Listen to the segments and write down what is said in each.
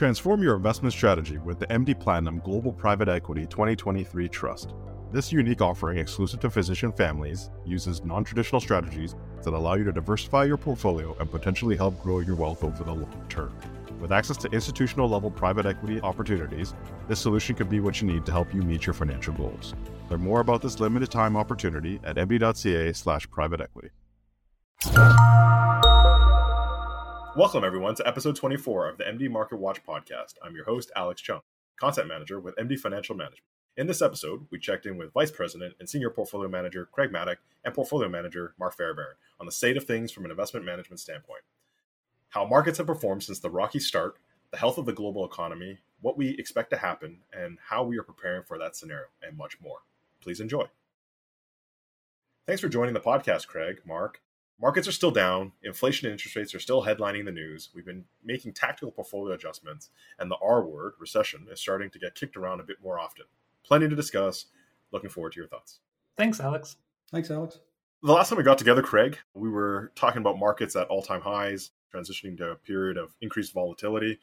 Transform your investment strategy with the MD Platinum Global Private Equity 2023 Trust. This unique offering, exclusive to physician families, uses non traditional strategies that allow you to diversify your portfolio and potentially help grow your wealth over the long term. With access to institutional level private equity opportunities, this solution could be what you need to help you meet your financial goals. Learn more about this limited time opportunity at md.ca/slash private equity. Welcome, everyone, to episode 24 of the MD Market Watch podcast. I'm your host, Alex Chung, content manager with MD Financial Management. In this episode, we checked in with Vice President and Senior Portfolio Manager Craig Maddock and Portfolio Manager Mark Fairbairn on the state of things from an investment management standpoint. How markets have performed since the rocky start, the health of the global economy, what we expect to happen, and how we are preparing for that scenario, and much more. Please enjoy. Thanks for joining the podcast, Craig, Mark, markets are still down. Inflation and interest rates are still headlining the news. We've been making tactical portfolio adjustments, and the R word, recession, is starting to get kicked around a bit more often. Plenty to discuss. Looking forward to your thoughts. Thanks, Alex. Thanks, Alex. The last time we got together, Craig, we were talking about markets at all time highs, transitioning to a period of increased volatility.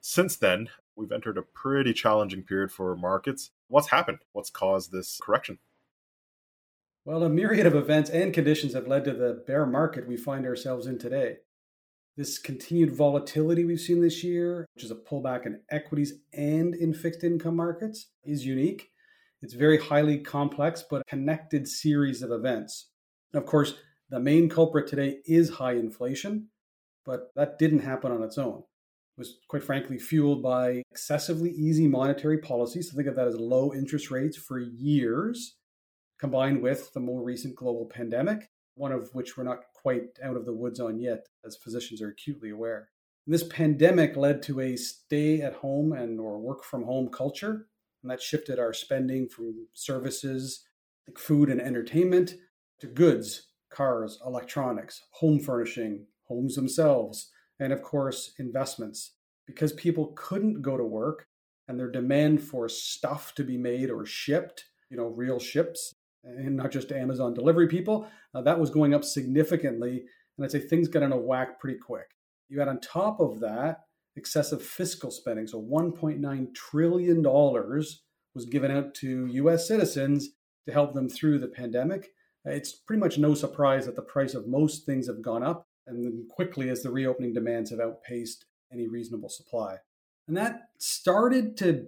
Since then, we've entered a pretty challenging period for markets. What's happened? What's caused this correction? Well, a myriad of events and conditions have led to the bear market we find ourselves in today. This continued volatility we've seen this year, which is a pullback in equities and in fixed income markets, is unique. It's very highly complex but connected series of events. Of course, the main culprit today is high inflation, but that didn't happen on its own. It was quite frankly fueled by excessively easy monetary policy. So think of that as low interest rates for years combined with the more recent global pandemic, one of which we're not quite out of the woods on yet, as physicians are acutely aware. And this pandemic led to a stay at home and or work from home culture, and that shifted our spending from services like food and entertainment to goods, cars, electronics, home furnishing, homes themselves, and of course, investments. Because people couldn't go to work and their demand for stuff to be made or shipped, you know, real ships and not just Amazon delivery people. Uh, that was going up significantly. And I'd say things got in a whack pretty quick. You had on top of that excessive fiscal spending. So $1.9 trillion was given out to US citizens to help them through the pandemic. It's pretty much no surprise that the price of most things have gone up and then quickly as the reopening demands have outpaced any reasonable supply. And that started to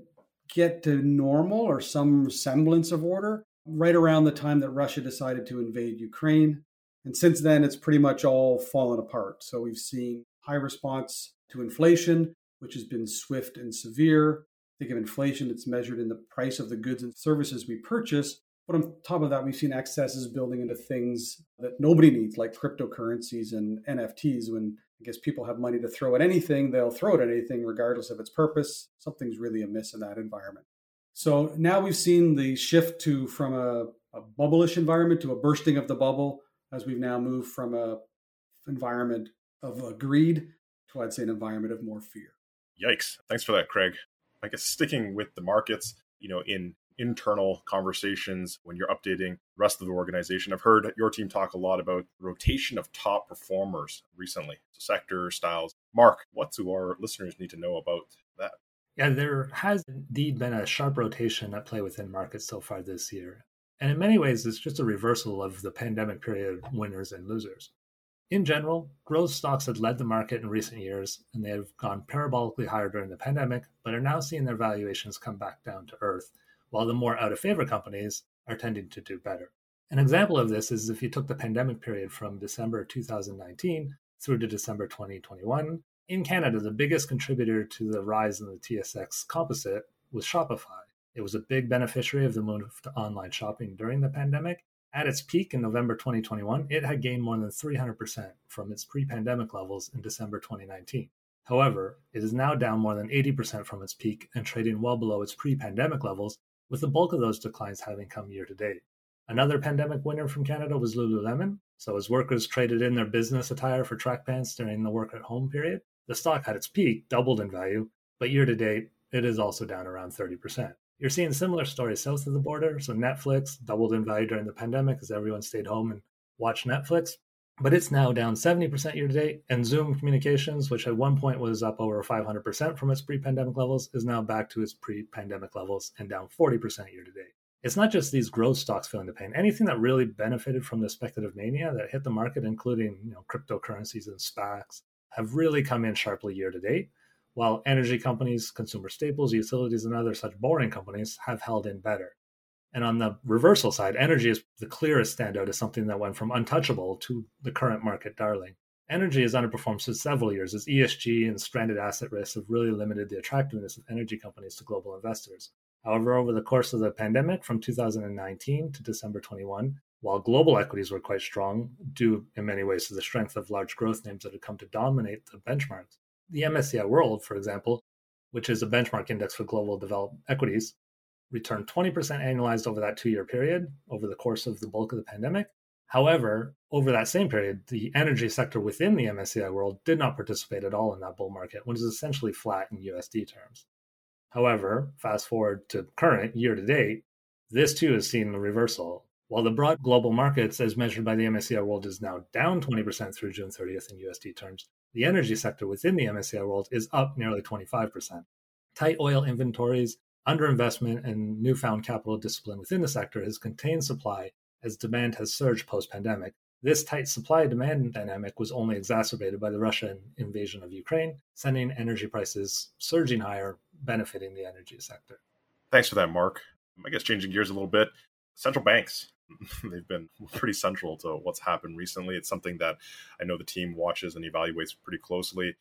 get to normal or some semblance of order right around the time that Russia decided to invade Ukraine. And since then, it's pretty much all fallen apart. So we've seen high response to inflation, which has been swift and severe. Think of inflation, it's measured in the price of the goods and services we purchase. But on top of that, we've seen excesses building into things that nobody needs, like cryptocurrencies and NFTs. When I guess people have money to throw at anything, they'll throw it at anything, regardless of its purpose. Something's really amiss in that environment. So now we've seen the shift to from a, a bubblish environment to a bursting of the bubble as we've now moved from a environment of greed to I'd say an environment of more fear. Yikes. Thanks for that, Craig. I guess sticking with the markets, you know, in internal conversations when you're updating the rest of the organization. I've heard your team talk a lot about rotation of top performers recently, so sector styles. Mark, what do our listeners need to know about that? Yeah, there has indeed been a sharp rotation at play within markets so far this year. And in many ways, it's just a reversal of the pandemic period winners and losers. In general, growth stocks had led the market in recent years, and they have gone parabolically higher during the pandemic, but are now seeing their valuations come back down to earth, while the more out of favor companies are tending to do better. An example of this is if you took the pandemic period from December 2019 through to December 2021, in Canada, the biggest contributor to the rise in the TSX composite was Shopify. It was a big beneficiary of the move to online shopping during the pandemic. At its peak in November 2021, it had gained more than 300% from its pre pandemic levels in December 2019. However, it is now down more than 80% from its peak and trading well below its pre pandemic levels, with the bulk of those declines having come year to date. Another pandemic winner from Canada was Lululemon. So, as workers traded in their business attire for track pants during the work at home period, the stock had its peak, doubled in value, but year to date, it is also down around 30%. You're seeing similar stories south of the border. So Netflix doubled in value during the pandemic as everyone stayed home and watched Netflix. but it's now down 70% year to date. And Zoom Communications, which at one point was up over 500% from its pre pandemic levels, is now back to its pre pandemic levels and down 40% year to date. It's not just these growth stocks feeling the pain. Anything that really benefited from the speculative mania that hit the market, including you know, cryptocurrencies and SPACs, have really come in sharply year to date, while energy companies, consumer staples, utilities, and other such boring companies have held in better. And on the reversal side, energy is the clearest standout as something that went from untouchable to the current market darling. Energy has underperformed for several years as ESG and stranded asset risks have really limited the attractiveness of energy companies to global investors. However, over the course of the pandemic from 2019 to December 21, while global equities were quite strong, due in many ways to the strength of large growth names that had come to dominate the benchmarks, the MSCI World, for example, which is a benchmark index for global developed equities, returned 20% annualized over that two year period over the course of the bulk of the pandemic. However, over that same period, the energy sector within the MSCI world did not participate at all in that bull market, which is essentially flat in USD terms. However, fast forward to current year to date, this too has seen a reversal. While the broad global markets, as measured by the MSCI World, is now down 20% through June 30th in USD terms, the energy sector within the MSCI World is up nearly 25%. Tight oil inventories Underinvestment and newfound capital discipline within the sector has contained supply as demand has surged post pandemic. This tight supply demand dynamic was only exacerbated by the Russian invasion of Ukraine, sending energy prices surging higher, benefiting the energy sector. Thanks for that, Mark. I guess changing gears a little bit, central banks. They've been pretty central to what's happened recently. It's something that I know the team watches and evaluates pretty closely.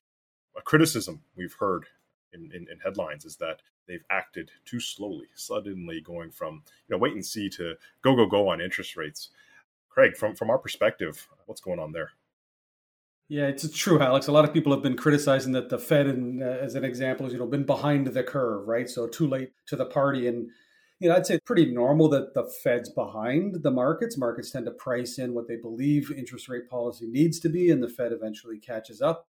A criticism we've heard in, in, in, headlines is that they've acted too slowly, suddenly going from you know wait and see to go go go on interest rates. Craig, from from our perspective, what's going on there? Yeah, it's true, Alex. A lot of people have been criticizing that the Fed, and uh, as an example, has you know been behind the curve, right? So too late to the party, and you know I'd say pretty normal that the Fed's behind the markets. Markets tend to price in what they believe interest rate policy needs to be, and the Fed eventually catches up.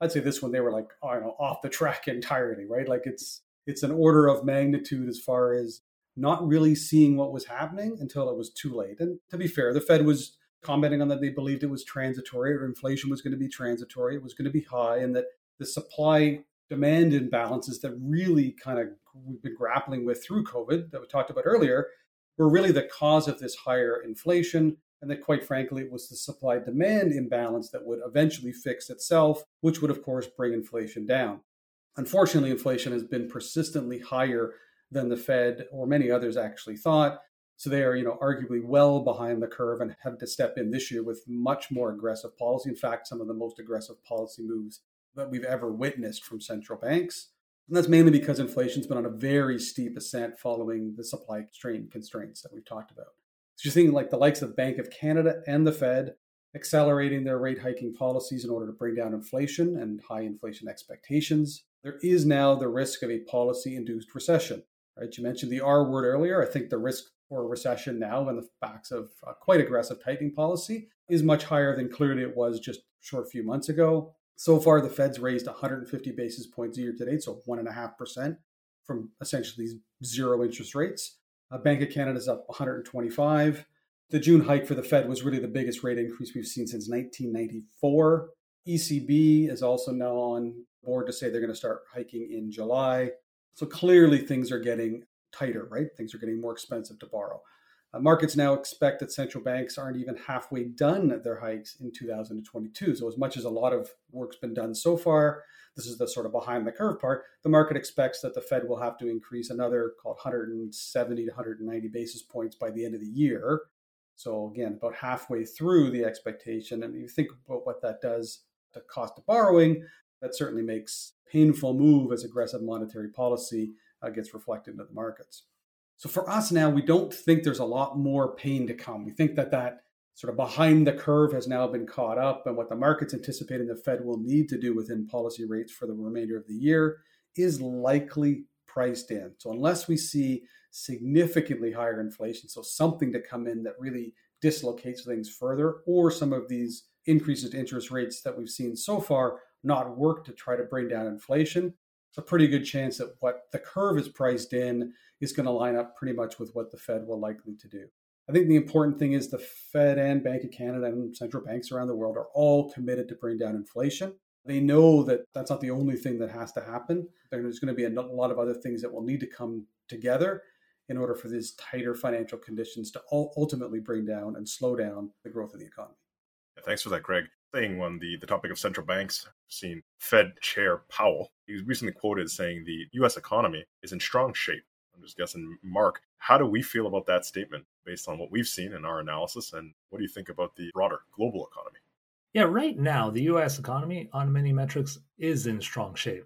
I'd say this one they were like know off the track entirely, right? Like it's it's an order of magnitude as far as not really seeing what was happening until it was too late. And to be fair, the Fed was commenting on that they believed it was transitory or inflation was going to be transitory, it was going to be high, and that the supply demand imbalances that really kind of we've been grappling with through COVID that we talked about earlier were really the cause of this higher inflation and that quite frankly it was the supply demand imbalance that would eventually fix itself which would of course bring inflation down. Unfortunately inflation has been persistently higher than the fed or many others actually thought so they are you know arguably well behind the curve and have to step in this year with much more aggressive policy. In fact some of the most aggressive policy moves that we've ever witnessed from central banks and that's mainly because inflation's been on a very steep ascent following the supply chain constraints that we've talked about so you're seeing like the likes of Bank of Canada and the Fed accelerating their rate hiking policies in order to bring down inflation and high inflation expectations. There is now the risk of a policy induced recession. Right? You mentioned the R word earlier. I think the risk for a recession now on the backs of quite aggressive tightening policy is much higher than clearly it was just a short few months ago. So far, the Fed's raised 150 basis points a year to date, so 1.5% from essentially zero interest rates. Uh, Bank of Canada is up 125. The June hike for the Fed was really the biggest rate increase we've seen since 1994. ECB is also now on board to say they're going to start hiking in July. So clearly things are getting tighter, right? Things are getting more expensive to borrow. Uh, markets now expect that central banks aren't even halfway done their hikes in 2022. So, as much as a lot of work's been done so far, this is the sort of behind the curve part. The market expects that the Fed will have to increase another called 170 to 190 basis points by the end of the year. So again, about halfway through the expectation, and you think about what that does to cost of borrowing, that certainly makes painful move as aggressive monetary policy uh, gets reflected into the markets. So for us now, we don't think there's a lot more pain to come. We think that that sort of behind the curve has now been caught up, and what the market's anticipating the Fed will need to do within policy rates for the remainder of the year is likely priced in. So, unless we see significantly higher inflation, so something to come in that really dislocates things further, or some of these increases to interest rates that we've seen so far not work to try to bring down inflation, it's a pretty good chance that what the curve is priced in is going to line up pretty much with what the Fed will likely to do. I think the important thing is the Fed and Bank of Canada and central banks around the world are all committed to bring down inflation. They know that that's not the only thing that has to happen. There's going to be a lot of other things that will need to come together in order for these tighter financial conditions to ultimately bring down and slow down the growth of the economy. Yeah, thanks for that, Craig. Staying on the, the topic of central banks, seen Fed Chair Powell. He was recently quoted saying the U.S. economy is in strong shape. I'm just guessing, Mark, how do we feel about that statement based on what we've seen in our analysis? And what do you think about the broader global economy? Yeah, right now, the US economy on many metrics is in strong shape.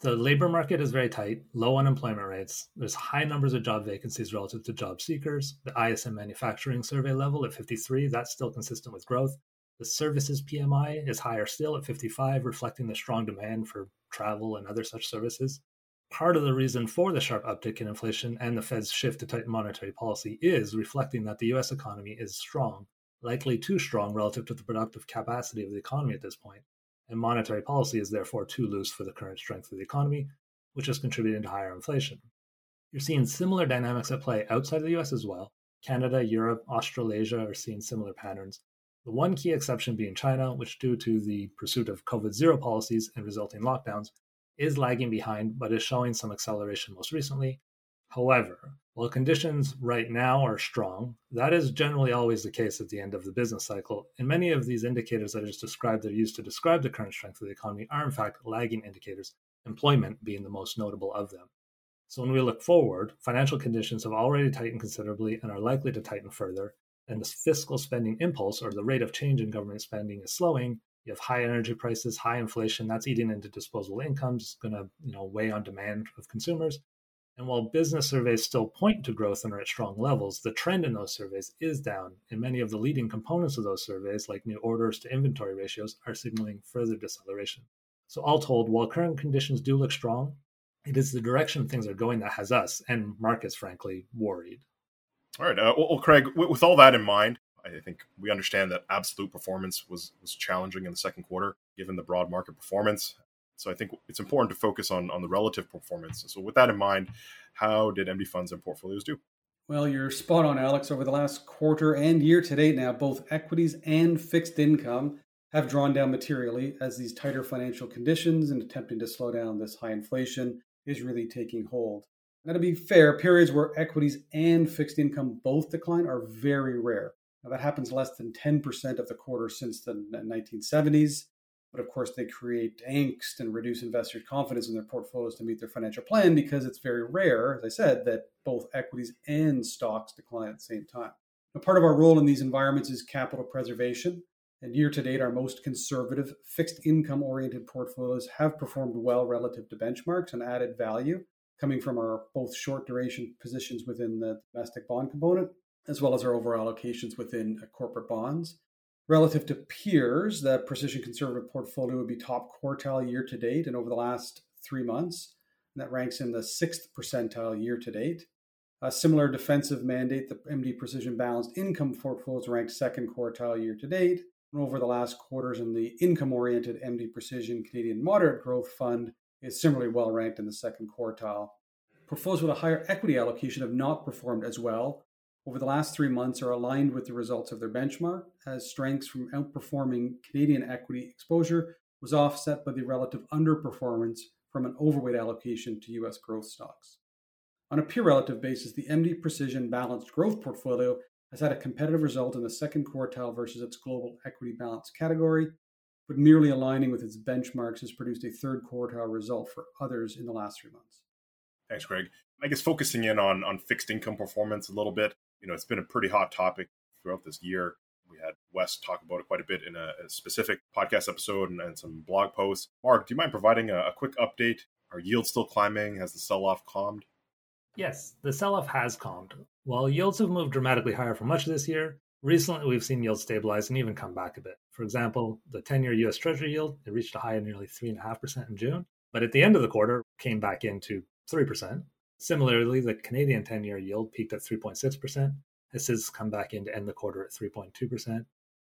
The labor market is very tight, low unemployment rates. There's high numbers of job vacancies relative to job seekers. The ISM manufacturing survey level at 53, that's still consistent with growth. The services PMI is higher still at 55, reflecting the strong demand for travel and other such services. Part of the reason for the sharp uptick in inflation and the Fed's shift to tighten monetary policy is reflecting that the US economy is strong, likely too strong relative to the productive capacity of the economy at this point and monetary policy is therefore too loose for the current strength of the economy, which is contributing to higher inflation. You're seeing similar dynamics at play outside the US as well. Canada, Europe, Australasia are seeing similar patterns. The one key exception being China, which, due to the pursuit of COVID zero policies and resulting lockdowns, is lagging behind but is showing some acceleration most recently. However, while conditions right now are strong, that is generally always the case at the end of the business cycle, and many of these indicators that I just described that are used to describe the current strength of the economy are in fact lagging indicators, employment being the most notable of them. So when we look forward, financial conditions have already tightened considerably and are likely to tighten further, and the fiscal spending impulse or the rate of change in government spending is slowing. You have high energy prices, high inflation, that's eating into disposable incomes, it's going to you know weigh on demand of consumers and while business surveys still point to growth and are at strong levels, the trend in those surveys is down, and many of the leading components of those surveys, like new orders to inventory ratios, are signaling further deceleration. So, all told, while current conditions do look strong, it is the direction things are going that has us and markets, frankly, worried. All right. Uh, well, Craig, with all that in mind, I think we understand that absolute performance was was challenging in the second quarter, given the broad market performance. So I think it's important to focus on on the relative performance. So with that in mind, how did MD funds and portfolios do? Well, you're spot on, Alex. Over the last quarter and year to date now, both equities and fixed income have drawn down materially as these tighter financial conditions and attempting to slow down this high inflation is really taking hold. Now, to be fair, periods where equities and fixed income both decline are very rare. Now, that happens less than 10% of the quarter since the 1970s. But of course, they create angst and reduce investors' confidence in their portfolios to meet their financial plan because it's very rare, as I said, that both equities and stocks decline at the same time. Now, part of our role in these environments is capital preservation. And year to date, our most conservative fixed income oriented portfolios have performed well relative to benchmarks and added value coming from our both short duration positions within the domestic bond component, as well as our overall allocations within uh, corporate bonds. Relative to peers, the precision conservative portfolio would be top quartile year to date and over the last three months. And that ranks in the sixth percentile year to date. A similar defensive mandate, the MD Precision Balanced Income portfolio is ranked second quartile year to date. And over the last quarters, in the income oriented MD Precision Canadian Moderate Growth Fund is similarly well ranked in the second quartile. Portfolios with a higher equity allocation have not performed as well, over the last three months are aligned with the results of their benchmark, as strengths from outperforming Canadian equity exposure was offset by the relative underperformance from an overweight allocation to U.S. growth stocks. On a peer relative basis, the MD Precision Balanced Growth portfolio has had a competitive result in the second quartile versus its global equity balance category, but merely aligning with its benchmarks has produced a third quartile result for others in the last three months. Thanks, Craig. I guess focusing in on on fixed income performance a little bit, you know, it's been a pretty hot topic throughout this year. We had Wes talk about it quite a bit in a, a specific podcast episode and, and, some blog posts. Mark, do you mind providing a, a quick update? Are yields still climbing? Has the sell off calmed? Yes, the sell off has calmed. While yields have moved dramatically higher for much of this year, recently we've seen yields stabilize and even come back a bit. For example, the 10 year US Treasury yield it reached a high of nearly 3.5% in June, but at the end of the quarter came back into 3%. Similarly, the Canadian 10 year yield peaked at 3.6%. This has come back in to end the quarter at 3.2%.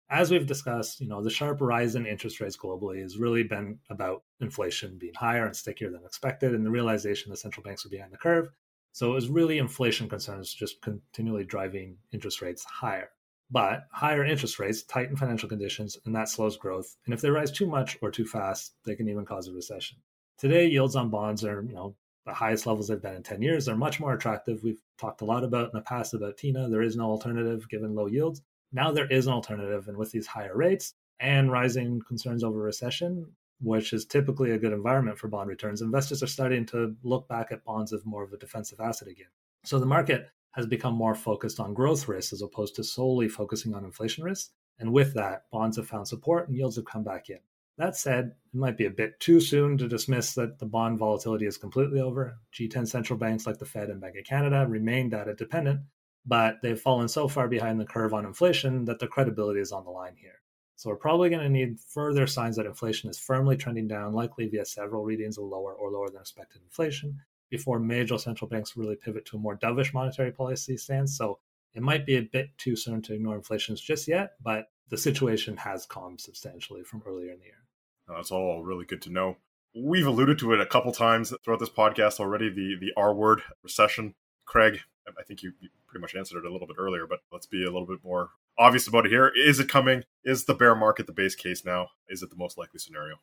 As we've discussed, you know, the sharp rise in interest rates globally has really been about inflation being higher and stickier than expected, and the realization that central banks are behind the curve. So it was really inflation concerns just continually driving interest rates higher. But higher interest rates tighten financial conditions and that slows growth. And if they rise too much or too fast, they can even cause a recession. Today, yields on bonds are, you know, the highest levels they've been in 10 years. They're much more attractive. We've talked a lot about in the past about TINA. There is no alternative given low yields. Now there is an alternative. And with these higher rates and rising concerns over recession, which is typically a good environment for bond returns, investors are starting to look back at bonds as more of a defensive asset again. So the market has become more focused on growth risks as opposed to solely focusing on inflation risks. And with that, bonds have found support and yields have come back in. That said, it might be a bit too soon to dismiss that the bond volatility is completely over. G10 central banks like the Fed and Bank of Canada remain data dependent, but they've fallen so far behind the curve on inflation that their credibility is on the line here. So we're probably going to need further signs that inflation is firmly trending down, likely via several readings of lower or lower than expected inflation, before major central banks really pivot to a more dovish monetary policy stance. So it might be a bit too soon to ignore inflation just yet, but the situation has calmed substantially from earlier in the year. That's all really good to know. We've alluded to it a couple times throughout this podcast already. The the R word recession. Craig, I think you, you pretty much answered it a little bit earlier, but let's be a little bit more obvious about it here. Is it coming? Is the bear market the base case now? Is it the most likely scenario?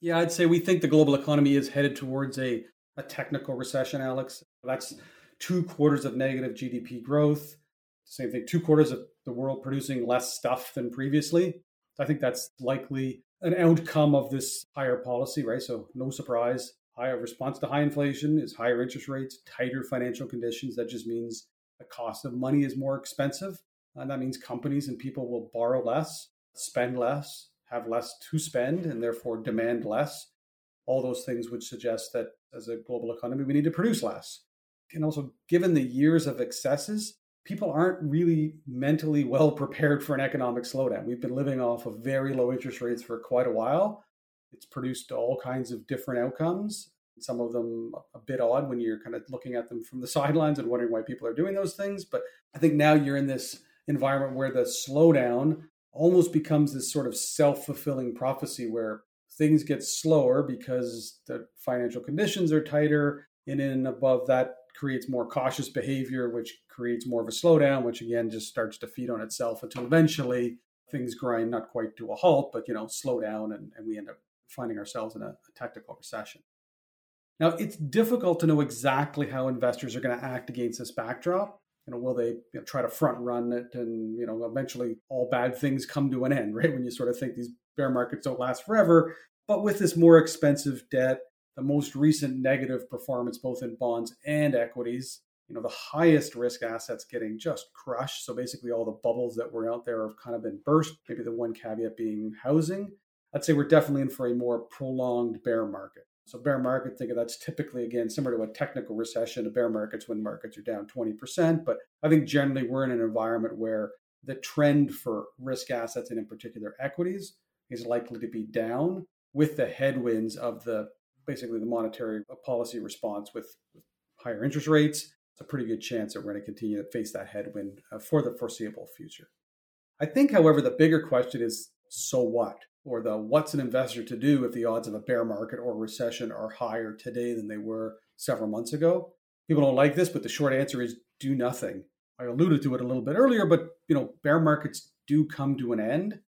Yeah, I'd say we think the global economy is headed towards a a technical recession, Alex. That's two quarters of negative GDP growth. Same thing, two quarters of the world producing less stuff than previously. I think that's likely an outcome of this higher policy, right? So, no surprise. Higher response to high inflation is higher interest rates, tighter financial conditions. That just means the cost of money is more expensive. And that means companies and people will borrow less, spend less, have less to spend, and therefore demand less all those things would suggest that as a global economy, we need to produce less. And also, given the years of excesses, people aren't really mentally well prepared for an economic slowdown. We've been living off of very low interest rates for quite a while. It's produced all kinds of different outcomes, some of them a bit odd when you're kind of looking at them from the sidelines and wondering why people are doing those things. But I think now you're in this environment where the slowdown almost becomes this sort of self fulfilling prophecy where things get slower because the financial conditions are tighter. And in above that creates more cautious behavior, which creates more of a slowdown, which again just starts to feed on itself until eventually things grind not quite to a halt, but you know, slow down and, and we end up finding ourselves in a, a recession. Now, it's difficult to know exactly how investors are going to act against this backdrop. You know, will they you know, try to front run it and, you know, eventually all bad things come to an end, right? When you sort of think these bear markets don't last forever. But with this more expensive debt, the most recent negative performance, both in bonds and equities, you know, the highest risk assets getting just crushed. So basically, all the bubbles that were out there have kind of been burst. Maybe the one caveat being housing. I'd say we're definitely in for a more prolonged bear market. So bear market, think of that's typically again similar to a technical recession. A bear market's when markets are down 20%. But I think generally we're in an environment where the trend for risk assets and in particular equities is likely to be down with the headwinds of the basically the monetary policy response with, with higher interest rates. It's a pretty good chance that we're going to continue to face that headwind uh, for the foreseeable future. I think, however, the bigger question is so what? Or the what's an investor to do if the odds of a bear market or recession are higher today than they were several months ago? People don't like this, but the short answer is do nothing. I alluded to it a little bit earlier, but you know, bear markets do come to an end.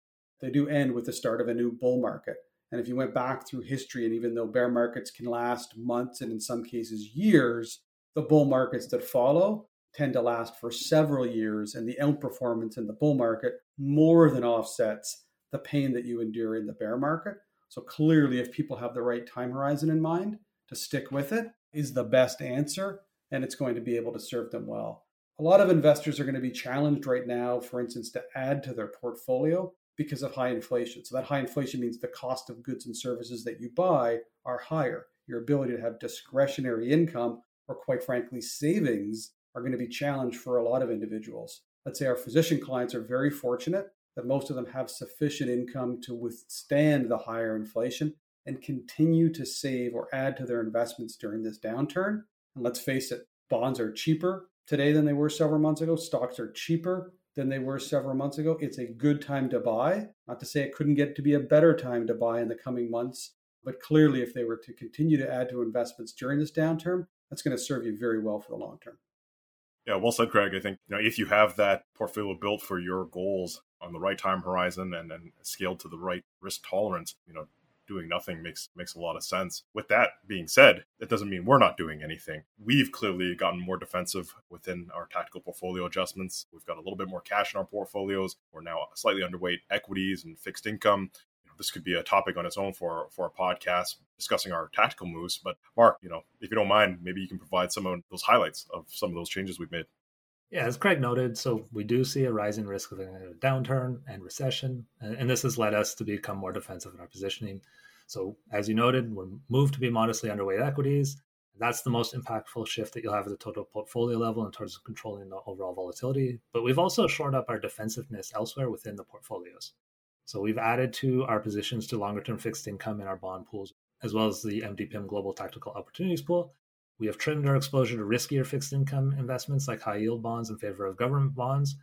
They do end with the start of a new bull market. And if you went back through history, and even though bear markets can last months and in some cases years, the bull markets that follow tend to last for several years. And the outperformance in the bull market more than offsets the pain that you endure in the bear market. So clearly, if people have the right time horizon in mind, to stick with it is the best answer, and it's going to be able to serve them well. A lot of investors are going to be challenged right now, for instance, to add to their portfolio because of high inflation. So that high inflation means the cost of goods and services that you buy are higher. Your ability to have discretionary income or quite frankly savings are going to be challenged for a lot of individuals. Let's say our physician clients are very fortunate that most of them have sufficient income to withstand the higher inflation and continue to save or add to their investments during this downturn. And let's face it, bonds are cheaper today than they were several months ago. Stocks are cheaper than they were several months ago. It's a good time to buy. Not to say it couldn't get to be a better time to buy in the coming months, but clearly, if they were to continue to add to investments during this downturn, that's going to serve you very well for the long term. Yeah, well said, Craig. I think you know if you have that portfolio built for your goals on the right time horizon and then scaled to the right risk tolerance, you know, doing nothing makes makes a lot of sense. With that being said, it doesn't mean we're not doing anything. We've clearly gotten more defensive within our tactical portfolio adjustments. We've got a little bit more cash in our portfolios. We're now slightly underweight equities and fixed income. This could be a topic on its own for for a podcast discussing our tactical moves. But Mark, you know, if you don't mind, maybe you can provide some of those highlights of some of those changes we've made. Yeah, as Craig noted, so we do see a rising risk of a downturn and recession, and this has led us to become more defensive in our positioning. So, as you noted, we're moved to be modestly underweight equities. That's the most impactful shift that you'll have at the total portfolio level in terms of controlling the overall volatility. But we've also shored up our defensiveness elsewhere within the portfolios. So we've added to our positions to longer term fixed income in our bond pools, as well as the MDPIM Global Tactical Opportunities Pool, we have trimmed our exposure to riskier fixed income investments like high yield bonds in favor of government bonds.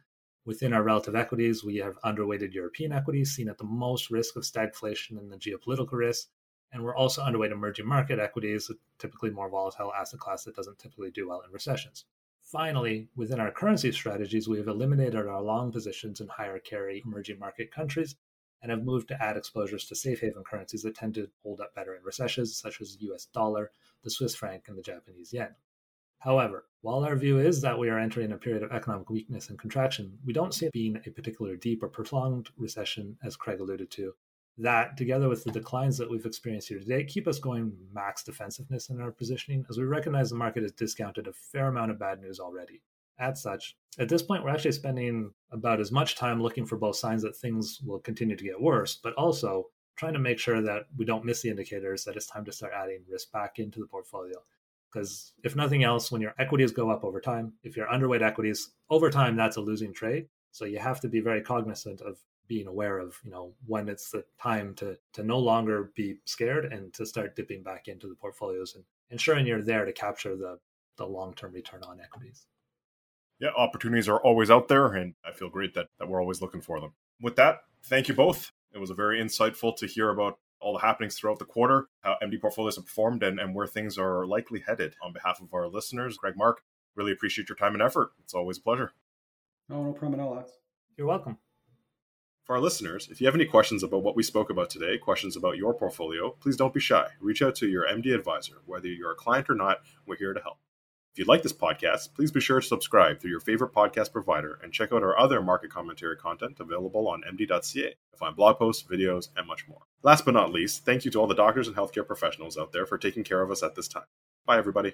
Within our relative equities, we have underweighted European equities, seen at the most risk of stagflation and the geopolitical risk. And we're also underweight emerging market equities, a typically more volatile asset class that doesn't typically do well in recessions. Finally, within our currency strategies, we have eliminated our long positions in higher carry emerging market countries and have moved to add exposures to safe haven currencies that tend to hold up better in recessions, such as the US dollar, the Swiss franc, and the Japanese yen. However, while our view is that we are entering a period of economic weakness and contraction, we don't see it being a particular deep or prolonged recession, as Craig alluded to. That, together with the declines that we've experienced here today, keep us going max defensiveness in our positioning, as we recognize the market has discounted a fair amount of bad news already. As such, at this point, we're actually spending about as much time looking for both signs that things will continue to get worse, but also trying to make sure that we don't miss the indicators that it's time to start adding risk back into the portfolio. Because if nothing else, when your equities go up over time, if you're underweight equities over time, that's a losing trade. So you have to be very cognizant of being aware of, you know, when it's the time to to no longer be scared and to start dipping back into the portfolios and ensuring you're there to capture the the long term return on equities yeah, opportunities are always out there, and I feel great that, that we're always looking for them. With that, thank you both. It was very insightful to hear about all the happenings throughout the quarter, how MD portfolios have performed, and, and where things are likely headed. On behalf of our listeners, Craig Mark, really appreciate your time and effort. It's always a pleasure. Oh, no problem at all, Alex. You're welcome. For our listeners, if you have any questions about what we spoke about today, questions about your portfolio, please don't be shy. Reach out to your MD advisor. Whether you're a client or not, we're here to help. If you like this podcast, please be sure to subscribe through your favorite podcast provider and check out our other market commentary content available on MD.ca to find blog posts, videos, and much more. Last but not least, thank you to all the doctors and healthcare professionals out there for taking care of us at this time. Bye, everybody.